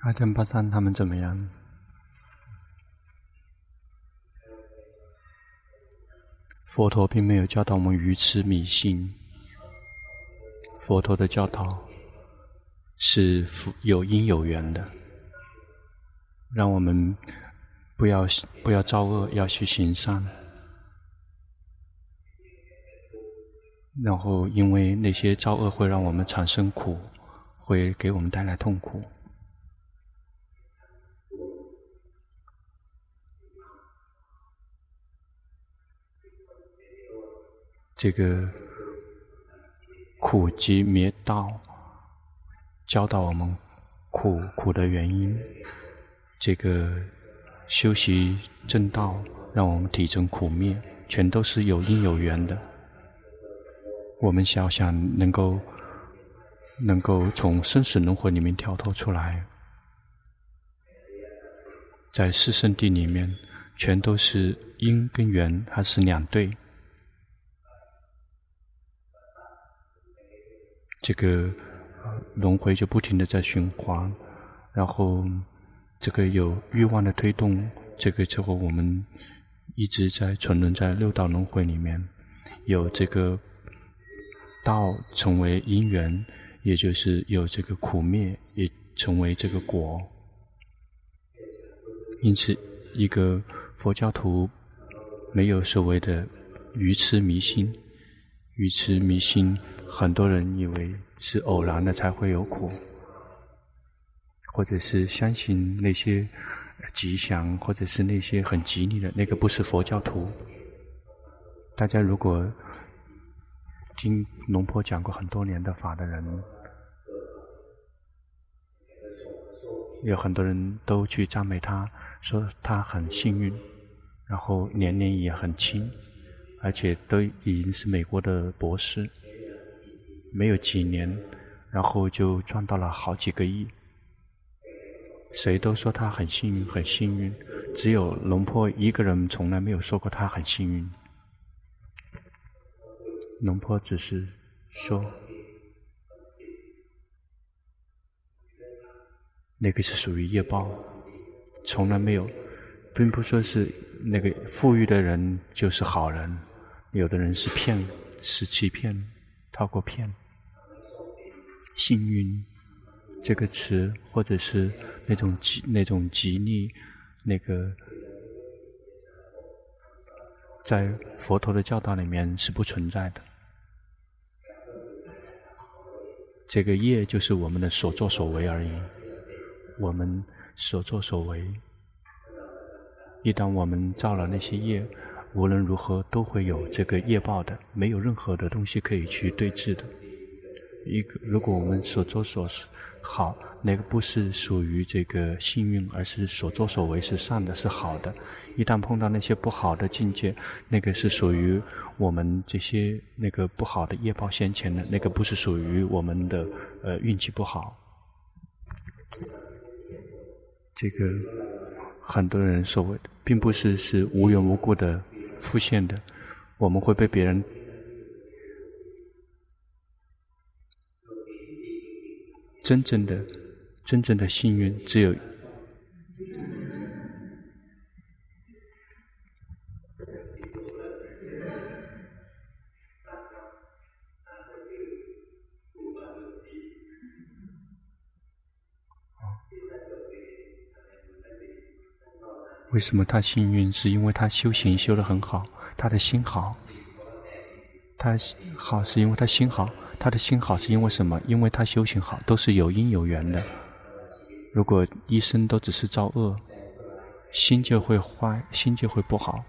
阿珍巴桑他们怎么样？佛陀并没有教导我们愚痴迷信。佛陀的教导是有因有缘的，让我们不要不要造恶，要去行善。然后，因为那些造恶会让我们产生苦，会给我们带来痛苦。这个苦集灭道，教导我们苦苦的原因。这个修习正道，让我们体证苦灭，全都是有因有缘的。我们想想能够能够从生死轮回里面跳脱出来，在四圣地里面，全都是因跟缘，还是两对。这个轮回就不停的在循环，然后这个有欲望的推动，这个之后我们一直在沉沦在六道轮回里面，有这个道成为因缘，也就是有这个苦灭也成为这个果。因此，一个佛教徒没有所谓的愚痴迷信，愚痴迷信。很多人以为是偶然的才会有苦，或者是相信那些吉祥，或者是那些很吉利的，那个不是佛教徒。大家如果听龙婆讲过很多年的法的人，有很多人都去赞美他，说他很幸运，然后年龄也很轻，而且都已经是美国的博士。没有几年，然后就赚到了好几个亿。谁都说他很幸运，很幸运。只有龙婆一个人从来没有说过他很幸运。龙婆只是说，那个是属于业报，从来没有，并不说是那个富裕的人就是好人，有的人是骗，是欺骗。透过骗，幸运这个词，或者是那种吉那种吉利，那个在佛陀的教导里面是不存在的。这个业就是我们的所作所为而已。我们所作所为，一旦我们造了那些业。无论如何都会有这个业报的，没有任何的东西可以去对治的。一个，如果我们所作所是好，那个不是属于这个幸运，而是所作所为是善的，是好的。一旦碰到那些不好的境界，那个是属于我们这些那个不好的业报先前的，那个不是属于我们的呃运气不好。这个很多人所谓的，并不是是无缘无故的。复现的，我们会被别人真正的、真正的幸运，只有为什么他幸运？是因为他修行修得很好，他的心好。他好是因为他心好，他的心好是因为什么？因为他修行好，都是有因有缘的。如果一生都只是造恶，心就会坏，心就会不好。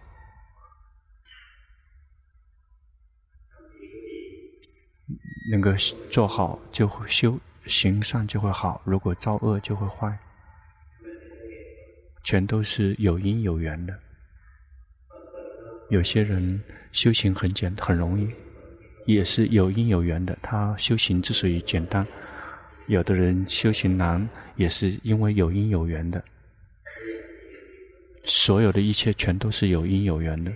能够做好就会修行善就会好，如果造恶就会坏。全都是有因有缘的。有些人修行很简很容易，也是有因有缘的。他修行之所以简单，有的人修行难，也是因为有因有缘的。所有的一切全都是有因有缘的。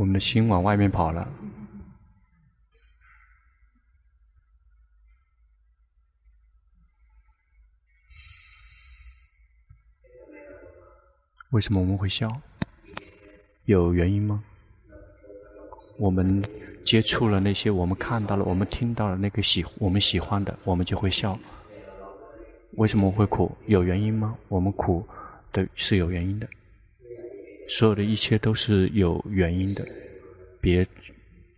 我们的心往外面跑了。为什么我们会笑？有原因吗？我们接触了那些我们看到了、我们听到了那个喜我们喜欢的，我们就会笑。为什么会苦？有原因吗？我们苦的是有原因的。所有的一切都是有原因的。别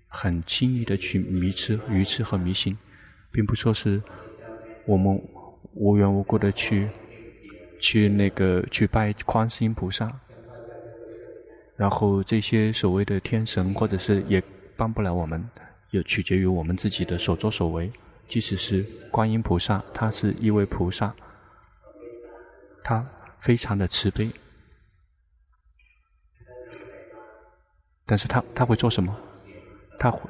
很轻易的去迷痴、愚痴和迷信，并不说是我们无缘无故的去。去那个去拜观世音菩萨，然后这些所谓的天神或者是也帮不了我们，也取决于我们自己的所作所为。即使是观音菩萨，他是一位菩萨，他非常的慈悲，但是他他会做什么？他会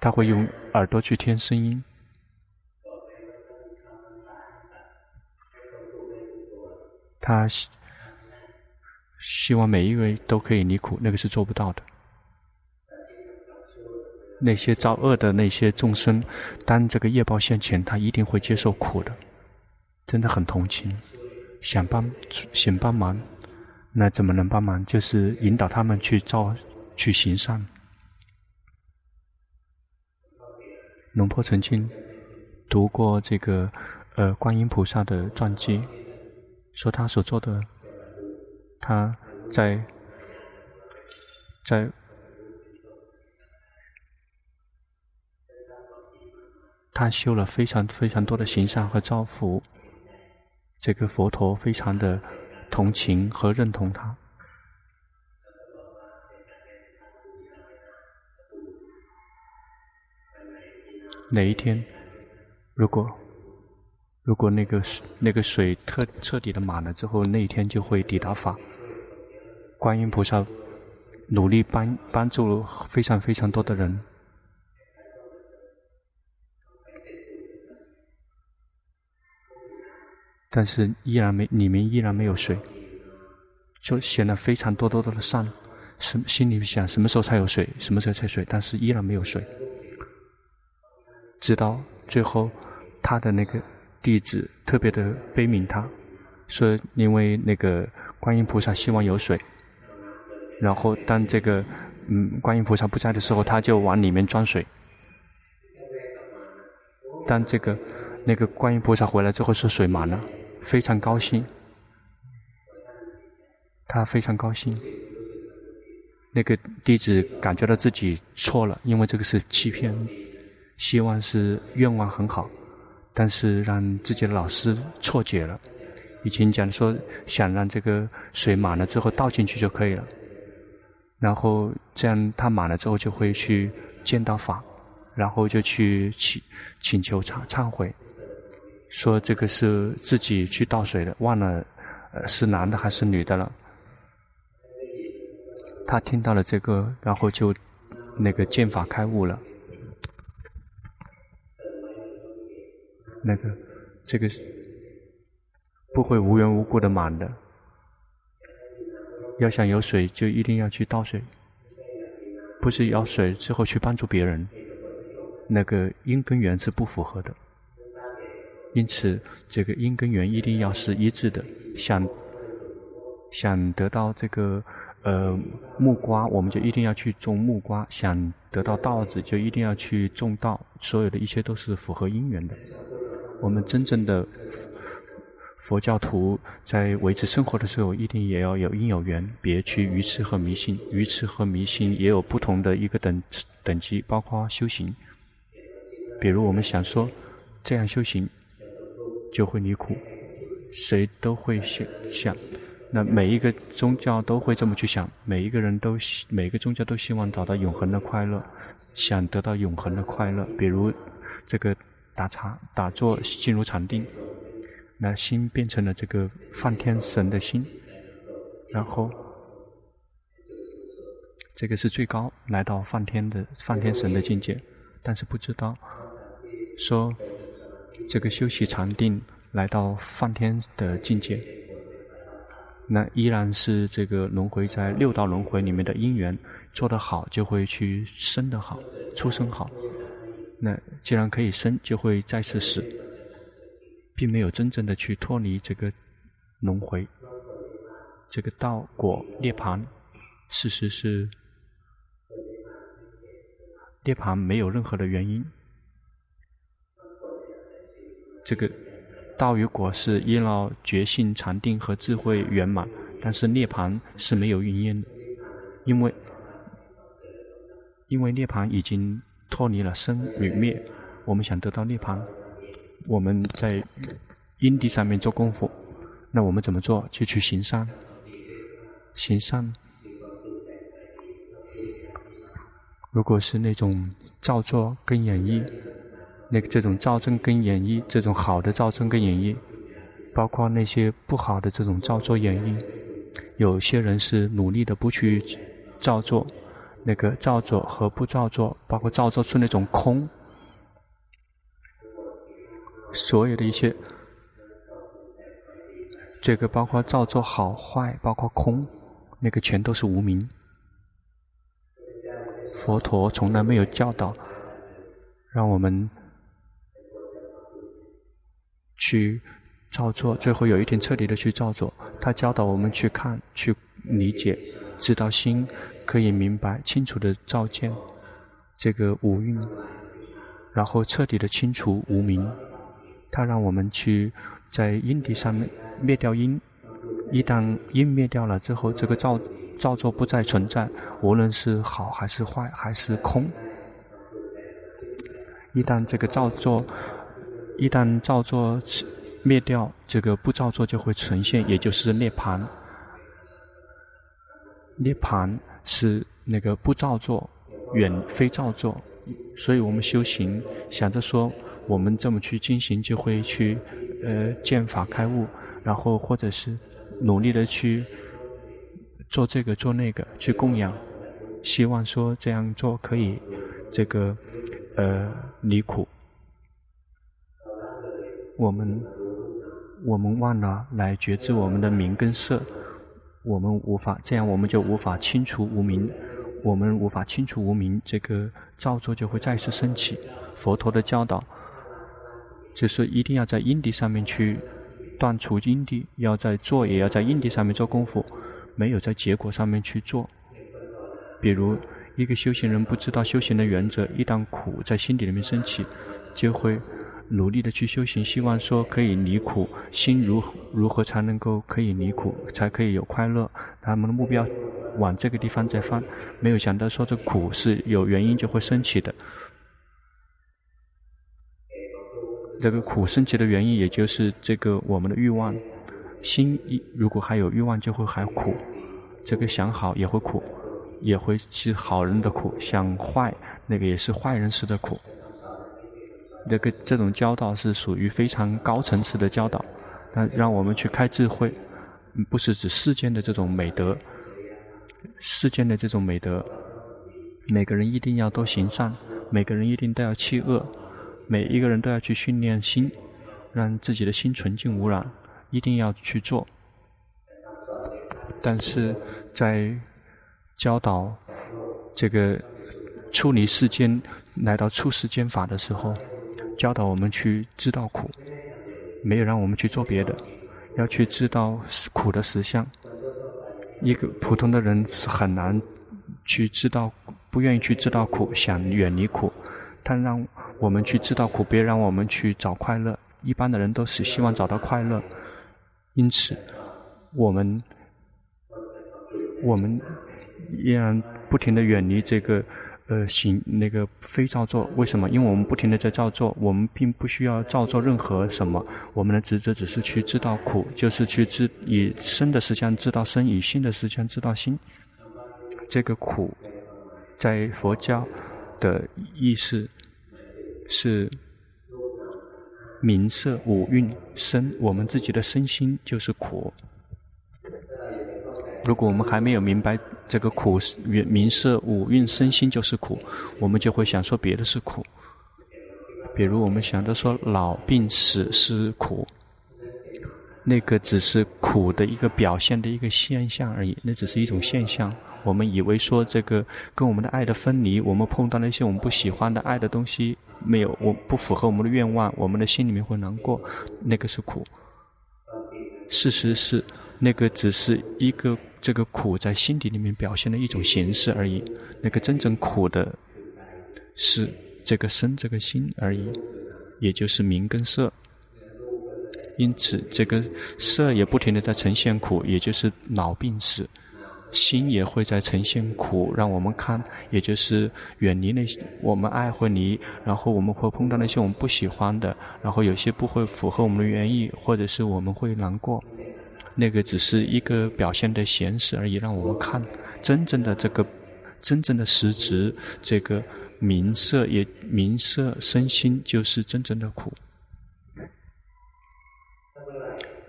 他会用耳朵去听声音。他希希望每一位都可以离苦，那个是做不到的。那些造恶的那些众生，当这个业报现前，他一定会接受苦的。真的很同情，想帮想帮忙，那怎么能帮忙？就是引导他们去造去行善。龙婆曾经读过这个呃观音菩萨的传记。说他所做的，他在在，他修了非常非常多的行善和造福，这个佛陀非常的同情和认同他。哪一天，如果。如果那个那个水彻彻底的满了之后，那一天就会抵达法。观音菩萨努力帮帮助了非常非常多的人，但是依然没里面依然没有水，就显得非常多多多的善，什心里想什么时候才有水，什么时候才水，但是依然没有水，直到最后他的那个。弟子特别的悲悯他，说因为那个观音菩萨希望有水，然后当这个嗯观音菩萨不在的时候，他就往里面装水。当这个那个观音菩萨回来之后，是水满了，非常高兴，他非常高兴。那个弟子感觉到自己错了，因为这个是欺骗，希望是愿望很好。但是让自己的老师错解了，以前讲说想让这个水满了之后倒进去就可以了，然后这样他满了之后就会去见到法，然后就去请请求忏忏悔，说这个是自己去倒水的，忘了呃是男的还是女的了。他听到了这个，然后就那个见法开悟了。那个，这个不会无缘无故的满的。要想有水，就一定要去倒水，不是要水之后去帮助别人。那个因跟缘是不符合的。因此，这个因跟缘一定要是一致的。想想得到这个呃木瓜，我们就一定要去种木瓜；想得到稻子，就一定要去种稻。所有的一切都是符合因缘的。我们真正的佛教徒在维持生活的时候，一定也要有因有缘，别去愚痴和迷信。愚痴和迷信也有不同的一个等等级，包括修行。比如我们想说这样修行就会离苦，谁都会想想。那每一个宗教都会这么去想，每一个人都每个宗教都希望找到永恒的快乐，想得到永恒的快乐。比如这个。打禅、打坐、进入禅定，那心变成了这个梵天神的心，然后这个是最高，来到梵天的梵天神的境界，但是不知道说这个修习禅定来到梵天的境界，那依然是这个轮回在六道轮回里面的因缘，做得好就会去生得好，出生好。那既然可以生，就会再次死，并没有真正的去脱离这个轮回。这个道果涅槃，事实是涅槃没有任何的原因。这个道与果是依照觉性、禅定和智慧圆满，但是涅槃是没有原因的，因为因为涅槃已经。脱离了生与灭，我们想得到涅槃，我们在因地上面做功夫，那我们怎么做？就去行善，行善。如果是那种造作跟演绎，那个这种造作跟演绎，这种好的造作跟演绎，包括那些不好的这种造作演绎，有些人是努力的不去造作。那个造作和不造作，包括造作出那种空，所有的一些，这个包括造作好坏，包括空，那个全都是无明。佛陀从来没有教导，让我们去造作，最后有一天彻底的去造作。他教导我们去看，去理解，知道心。可以明白清楚的照见这个五蕴，然后彻底的清除无明。它让我们去在因地上面灭掉因，一旦因灭掉了之后，这个造造作不再存在，无论是好还是坏还是空。一旦这个造作，一旦造作灭掉，这个不造作就会呈现，也就是涅槃。涅槃。是那个不造作，远非造作，所以我们修行想着说，我们这么去进行，就会去呃见法开悟，然后或者是努力的去做这个做那个去供养，希望说这样做可以这个呃离苦。我们我们忘了来觉知我们的名跟色。我们无法这样，我们就无法清除无明。我们无法清除无明，这个造作就会再次升起。佛陀的教导就是一定要在因地上面去断除因地，要在做也要在因地上面做功夫，没有在结果上面去做。比如一个修行人不知道修行的原则，一旦苦在心底里面升起，就会。努力的去修行，希望说可以离苦，心如如何才能够可以离苦，才可以有快乐？他们的目标往这个地方在放，没有想到说这苦是有原因就会升起的。这个苦升起的原因，也就是这个我们的欲望，心一如果还有欲望，就会还苦。这个想好也会苦，也会是好人的苦；想坏，那个也是坏人吃的苦。这个这种教导是属于非常高层次的教导，那让我们去开智慧，不是指世间的这种美德，世间的这种美德，每个人一定要都行善，每个人一定都要弃恶，每一个人都要去训练心，让自己的心纯净无染，一定要去做。但是在教导这个出离世间，来到出世间法的时候。教导我们去知道苦，没有让我们去做别的，要去知道苦的实相。一个普通的人是很难去知道，不愿意去知道苦，想远离苦。他让我们去知道苦，别让我们去找快乐。一般的人都是希望找到快乐，因此我们我们依然不停的远离这个。呃，行那个非造作，为什么？因为我们不停的在造作，我们并不需要造作任何什么。我们的职责只是去知道苦，就是去知以身的实相知道身，以心的实相知道心。这个苦，在佛教的意思是名色五蕴身，我们自己的身心就是苦。如果我们还没有明白这个苦是名是五蕴身心就是苦，我们就会想说别的是苦。比如我们想着说老病死是苦，那个只是苦的一个表现的一个现象而已，那只是一种现象。我们以为说这个跟我们的爱的分离，我们碰到那些我们不喜欢的爱的东西，没有我不符合我们的愿望，我们的心里面会难过，那个是苦。事实是，那个只是一个这个苦在心底里面表现的一种形式而已。那个真正苦的，是这个身这个心而已，也就是名跟色。因此，这个色也不停地在呈现苦，也就是老病死。心也会在呈现苦，让我们看，也就是远离那些我们爱会离，然后我们会碰到那些我们不喜欢的，然后有些不会符合我们的原意，或者是我们会难过。那个只是一个表现的形式而已，让我们看真正的这个真正的实质，这个名色也名色身心就是真正的苦。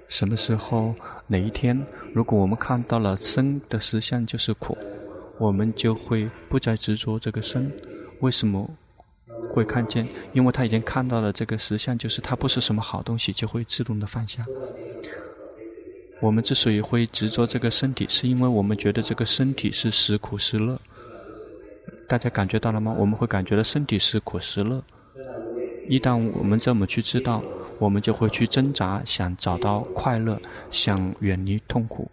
什么时候？哪一天？如果我们看到了生的实相就是苦，我们就会不再执着这个生。为什么会看见？因为他已经看到了这个实相，就是它不是什么好东西，就会自动的放下。我们之所以会执着这个身体，是因为我们觉得这个身体是时苦时乐。大家感觉到了吗？我们会感觉到身体是苦时乐。一旦我们这么去知道。我们就会去挣扎，想找到快乐，想远离痛苦。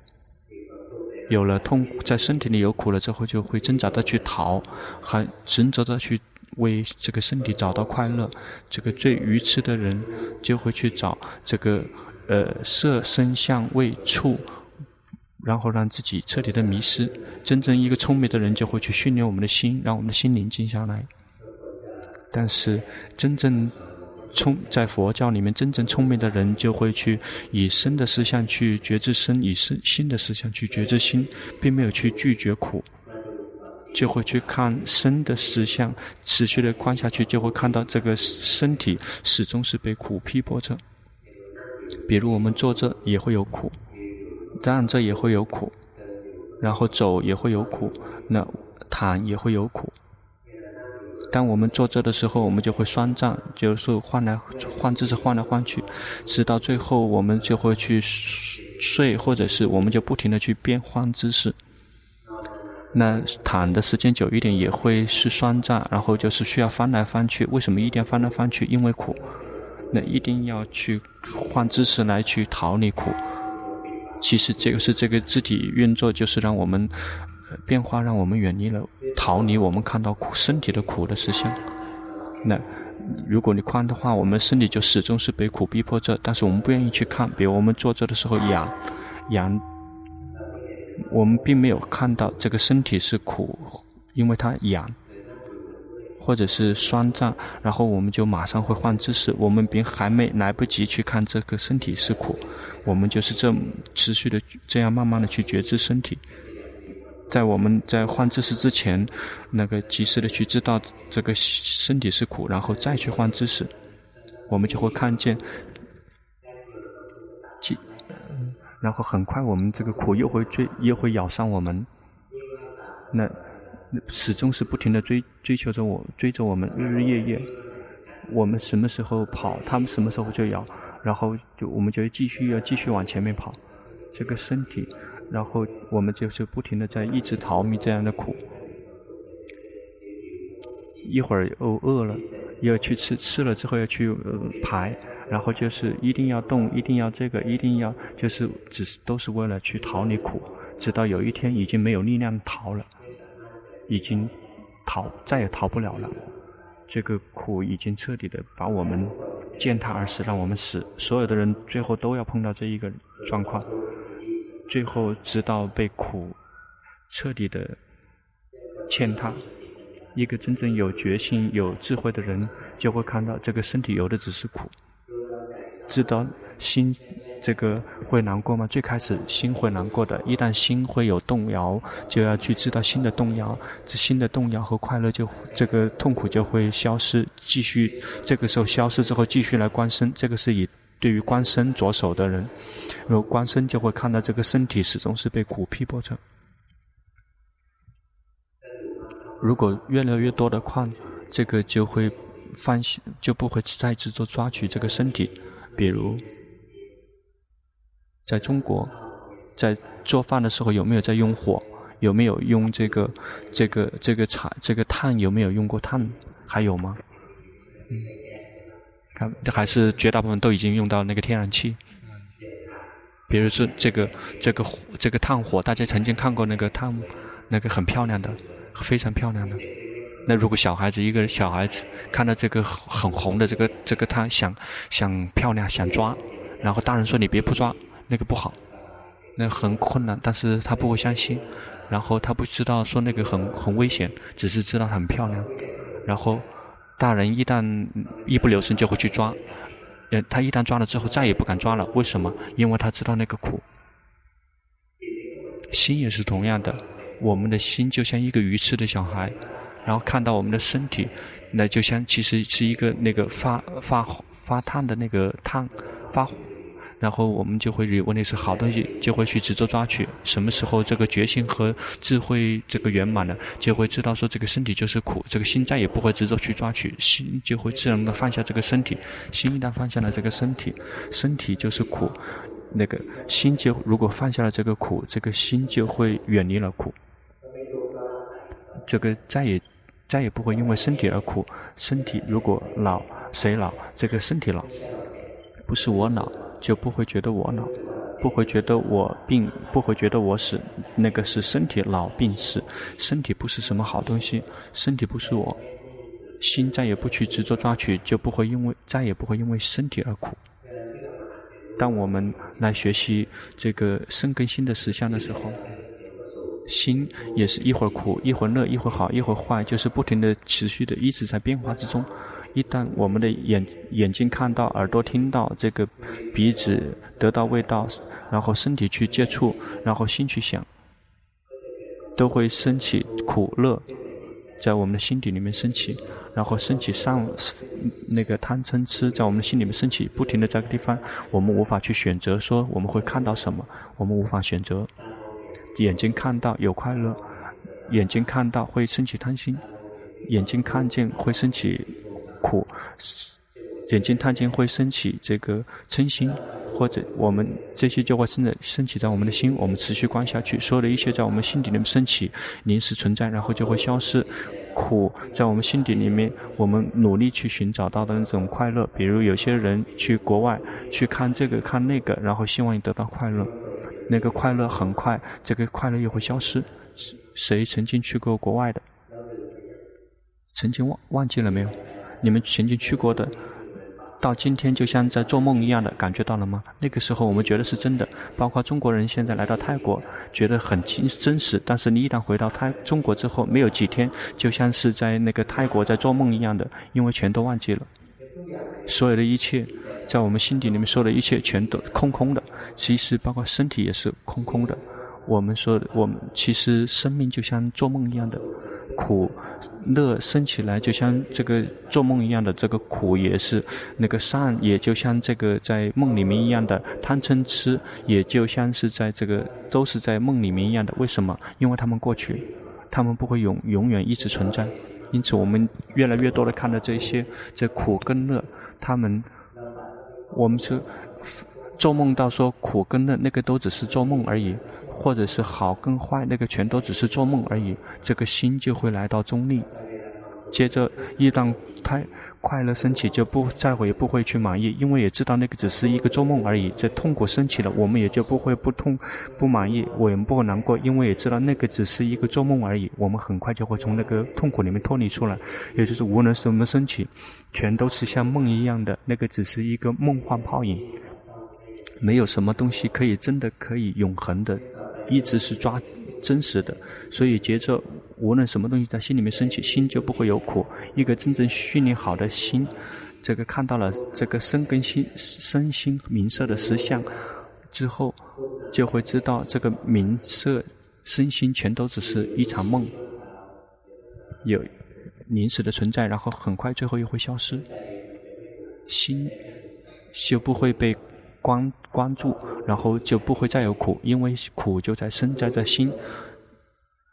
有了痛苦，在身体里有苦了之后，就会挣扎的去逃，还执着的去为这个身体找到快乐。这个最愚痴的人就会去找这个呃色声相味触，然后让自己彻底的迷失。真正一个聪明的人就会去训练我们的心，让我们的心宁静下来。但是真正。聪在佛教里面，真正聪明的人就会去以身的实相去觉知身，以身心的实相去觉知心，并没有去拒绝苦，就会去看身的实相，持续的观下去，就会看到这个身体始终是被苦逼迫着。比如我们坐着也会有苦，站着也会有苦，然后走也会有苦，那躺也会有苦。当我们坐着的时候，我们就会双站，就是换来换姿势，换来换去，直到最后我们就会去睡，或者是我们就不停的去变换姿势。那躺的时间久一点，也会是双站，然后就是需要翻来翻去。为什么一定要翻来翻去？因为苦。那一定要去换姿势来去逃离苦。其实这个是这个肢体运作，就是让我们。变化让我们远离了逃离我们看到苦身体的苦的实相。那如果你看的话，我们身体就始终是被苦逼迫着，但是我们不愿意去看。比如我们坐着的时候痒，痒，我们并没有看到这个身体是苦，因为它痒，或者是酸胀，然后我们就马上会换姿势。我们并还没来不及去看这个身体是苦，我们就是这持续的这样慢慢的去觉知身体。在我们在换姿势之前，那个及时的去知道这个身体是苦，然后再去换姿势，我们就会看见，然后很快我们这个苦又会追，又会咬上我们，那始终是不停的追追求着我，追着我们日日夜夜，我们什么时候跑，他们什么时候就咬，然后就我们就继续要继续往前面跑，这个身体。然后我们就是不停的在一直逃避这样的苦，一会儿又饿了，又要去吃，吃了之后要去排，然后就是一定要动，一定要这个，一定要就是只是都是为了去逃离苦，直到有一天已经没有力量逃了，已经逃再也逃不了了，这个苦已经彻底的把我们践踏而死，让我们死，所有的人最后都要碰到这一个状况。最后，直到被苦彻底的践踏，一个真正有决心、有智慧的人，就会看到这个身体有的只是苦。知道心这个会难过吗？最开始心会难过的，一旦心会有动摇，就要去知道心的动摇。这心的动摇和快乐就这个痛苦就会消失，继续这个时候消失之后，继续来观身。这个是以。对于观身着手的人，如果观身就会看到这个身体始终是被苦逼迫着。如果越来越多的矿，这个就会放心，就不会再执着抓取这个身体。比如，在中国，在做饭的时候有没有在用火？有没有用这个这个这个柴这个炭？有没有用过炭？还有吗？嗯，看还是绝大部分都已经用到那个天然气。比如说这个这个这个炭火，大家曾经看过那个炭，那个很漂亮的，非常漂亮的。那如果小孩子一个小孩子看到这个很红的这个这个炭，想想漂亮想抓，然后大人说你别不抓，那个不好，那很困难，但是他不会相信，然后他不知道说那个很很危险，只是知道很漂亮，然后大人一旦一不留神就会去抓，呃，他一旦抓了之后再也不敢抓了，为什么？因为他知道那个苦。心也是同样的，我们的心就像一个愚痴的小孩。然后看到我们的身体，那就像其实是一个那个发发发烫的那个烫发，然后我们就会以为那是好东西，就会去执着抓取。什么时候这个决心和智慧这个圆满了，就会知道说这个身体就是苦，这个心再也不会执着去抓取，心就会自然的放下这个身体。心一旦放下了这个身体，身体就是苦，那个心就如果放下了这个苦，这个心就会远离了苦，这个再也。再也不会因为身体而苦。身体如果老，谁老？这个身体老，不是我老，就不会觉得我老，不会觉得我病，不会觉得我死。那个是身体老病死，身体不是什么好东西，身体不是我。心再也不去执着抓取，就不会因为再也不会因为身体而苦。当我们来学习这个生跟心的实相的时候。心也是一会儿苦，一会儿乐，一会儿好，一会儿坏，就是不停的、持续的，一直在变化之中。一旦我们的眼眼睛看到，耳朵听到，这个鼻子得到味道，然后身体去接触，然后心去想，都会升起苦乐，在我们的心底里面升起，然后升起上那个贪嗔痴，在我们的心里面升起，不停的在这个地方，我们无法去选择说我们会看到什么，我们无法选择。眼睛看到有快乐，眼睛看到会升起贪心，眼睛看见会升起苦，眼睛看见会升起这个嗔心，或者我们这些就会升的升起在我们的心，我们持续观下去，所有的一切在我们心底里面升起，临时存在，然后就会消失。苦在我们心底里面，我们努力去寻找到的那种快乐，比如有些人去国外去看这个看那个，然后希望你得到快乐。那个快乐很快，这个快乐又会消失。谁曾经去过国外的？曾经忘忘记了没有？你们曾经去过的，到今天就像在做梦一样的感觉到了吗？那个时候我们觉得是真的。包括中国人现在来到泰国，觉得很真真实。但是你一旦回到泰中国之后，没有几天，就像是在那个泰国在做梦一样的，因为全都忘记了，所有的一切。在我们心底里面说的一切全都空空的，其实包括身体也是空空的。我们说，我们其实生命就像做梦一样的，苦乐生起来就像这个做梦一样的，这个苦也是那个善，也就像这个在梦里面一样的贪嗔痴，也就像是在这个都是在梦里面一样的。为什么？因为他们过去，他们不会永永远一直存在。因此，我们越来越多的看到这些这苦跟乐，他们。我们是做梦到说苦跟乐，那个都只是做梦而已；或者是好跟坏，那个全都只是做梦而已。这个心就会来到中立。接着，一旦太快乐升起，就不再会不会去满意，因为也知道那个只是一个做梦而已。这痛苦升起了，我们也就不会不痛不满意，我们不会难过，因为也知道那个只是一个做梦而已。我们很快就会从那个痛苦里面脱离出来，也就是无论什么升起，全都是像梦一样的，那个只是一个梦幻泡影，没有什么东西可以真的可以永恒的，一直是抓。真实的，所以接着无论什么东西在心里面升起，心就不会有苦。一个真正训练好的心，这个看到了这个身跟心、身心名色的实相之后，就会知道这个名色身心全都只是一场梦，有临时的存在，然后很快最后又会消失，心就不会被。关关注，然后就不会再有苦，因为苦就在身在在心。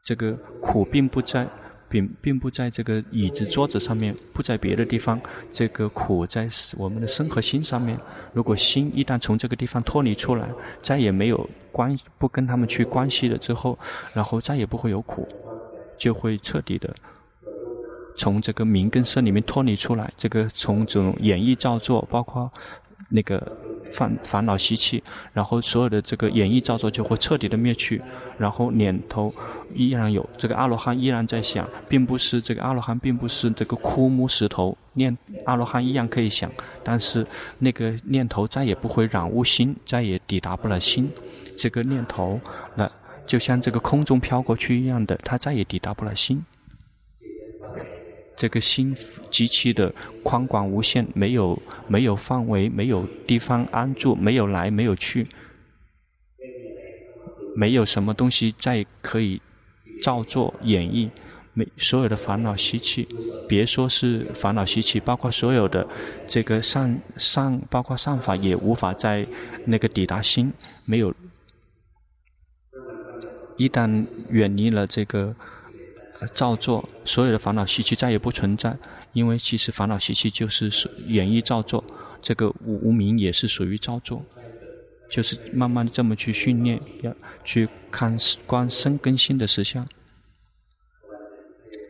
这个苦并不在，并并不在这个椅子、桌子上面，不在别的地方。这个苦在我们的身和心上面。如果心一旦从这个地方脱离出来，再也没有关，不跟他们去关系了之后，然后再也不会有苦，就会彻底的从这个名跟身里面脱离出来。这个从这种演绎造作，包括那个。烦烦恼习气，然后所有的这个演绎造作就会彻底的灭去，然后念头依然有，这个阿罗汉依然在想，并不是这个阿罗汉并不是这个枯木石头，念阿罗汉依然可以想，但是那个念头再也不会染污心，再也抵达不了心，这个念头那就像这个空中飘过去一样的，它再也抵达不了心。这个心极其的宽广无限，没有没有范围，没有地方安住，没有来，没有去，没有什么东西再可以照作演绎，没所有的烦恼习气，别说是烦恼习气，包括所有的这个善善，包括善法也无法在那个抵达心，没有，一旦远离了这个。造作所有的烦恼习气再也不存在，因为其实烦恼习气就是演绎造作，这个无无明也是属于造作，就是慢慢这么去训练，要去看观身跟心的实相，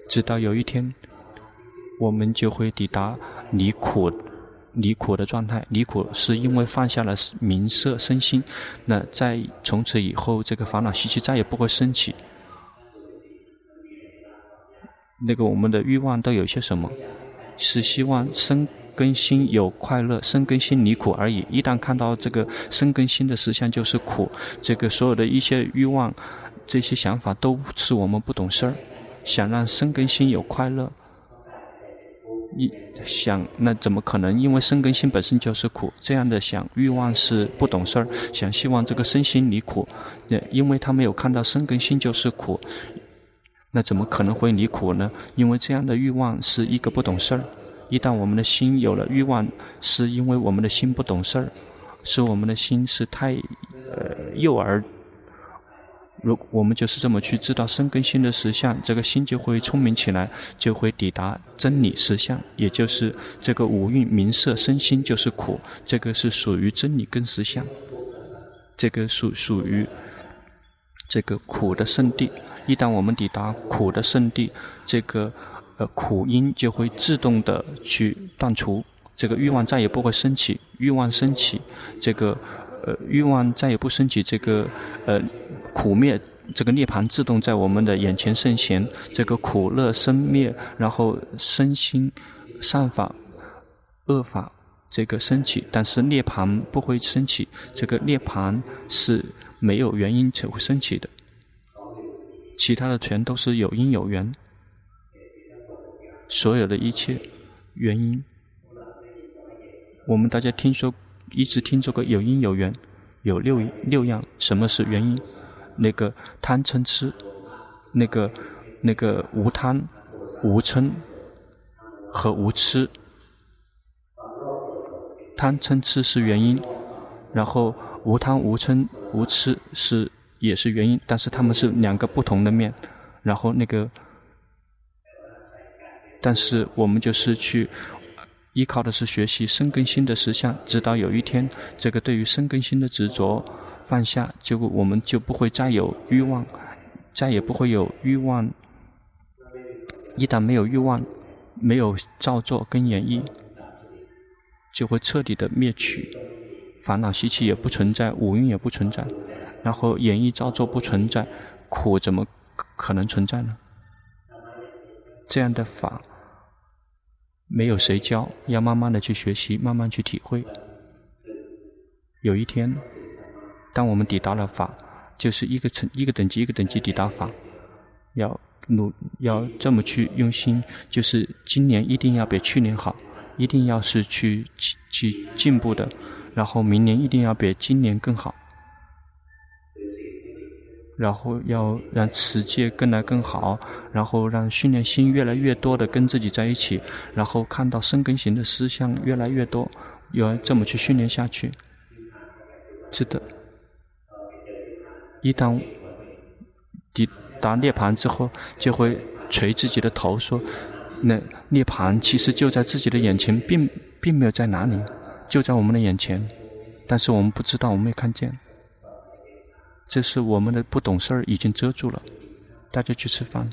直到有一天，我们就会抵达离苦离苦的状态。离苦是因为放下了名色身心，那在从此以后，这个烦恼习气再也不会升起。那个我们的欲望都有些什么？是希望身跟心有快乐，身跟心离苦而已。一旦看到这个身跟心的实相就是苦，这个所有的一些欲望、这些想法都是我们不懂事儿，想让身跟心有快乐，一想那怎么可能？因为身跟心本身就是苦，这样的想欲望是不懂事儿，想希望这个身心离苦，因为他没有看到身跟心就是苦。那怎么可能会离苦呢？因为这样的欲望是一个不懂事儿。一旦我们的心有了欲望，是因为我们的心不懂事儿，是我们的心是太呃幼儿。如我们就是这么去知道生跟心的实相，这个心就会聪明起来，就会抵达真理实相，也就是这个五蕴名色身心就是苦，这个是属于真理跟实相，这个属属于这个苦的圣地。一旦我们抵达苦的圣地，这个呃苦因就会自动的去断除，这个欲望再也不会升起，欲望升起，这个呃欲望再也不升起，这个呃苦灭，这个涅槃自动在我们的眼前圣显，这个苦乐生灭，然后身心善法、恶法这个升起，但是涅槃不会升起，这个涅槃是没有原因才会升起的。其他的全都是有因有缘，所有的一切原因，我们大家听说，一直听说过有因有缘，有六六样，什么是原因？那个贪嗔痴，那个那个无贪无嗔和无痴，贪嗔痴是原因，然后无贪无嗔无痴是。也是原因，但是他们是两个不同的面，然后那个，但是我们就是去依靠的是学习身跟心的实相，直到有一天，这个对于身跟心的执着放下，结果我们就不会再有欲望，再也不会有欲望。一旦没有欲望，没有造作跟演绎，就会彻底的灭去，烦恼习气也不存在，五蕴也不存在。然后演绎造作不存在，苦怎么可能存在呢？这样的法没有谁教，要慢慢的去学习，慢慢去体会。有一天，当我们抵达了法，就是一个层一个等级一个等级抵达法，要努要这么去用心，就是今年一定要比去年好，一定要是去去进步的，然后明年一定要比今年更好。然后要让持戒更来更好，然后让训练心越来越多的跟自己在一起，然后看到生根型的思想越来越多，要这么去训练下去。是的，一旦抵达涅盘之后，就会捶自己的头说：“那涅盘其实就在自己的眼前，并并没有在哪里，就在我们的眼前，但是我们不知道，我们没看见。”这是我们的不懂事儿已经遮住了。大家去吃饭。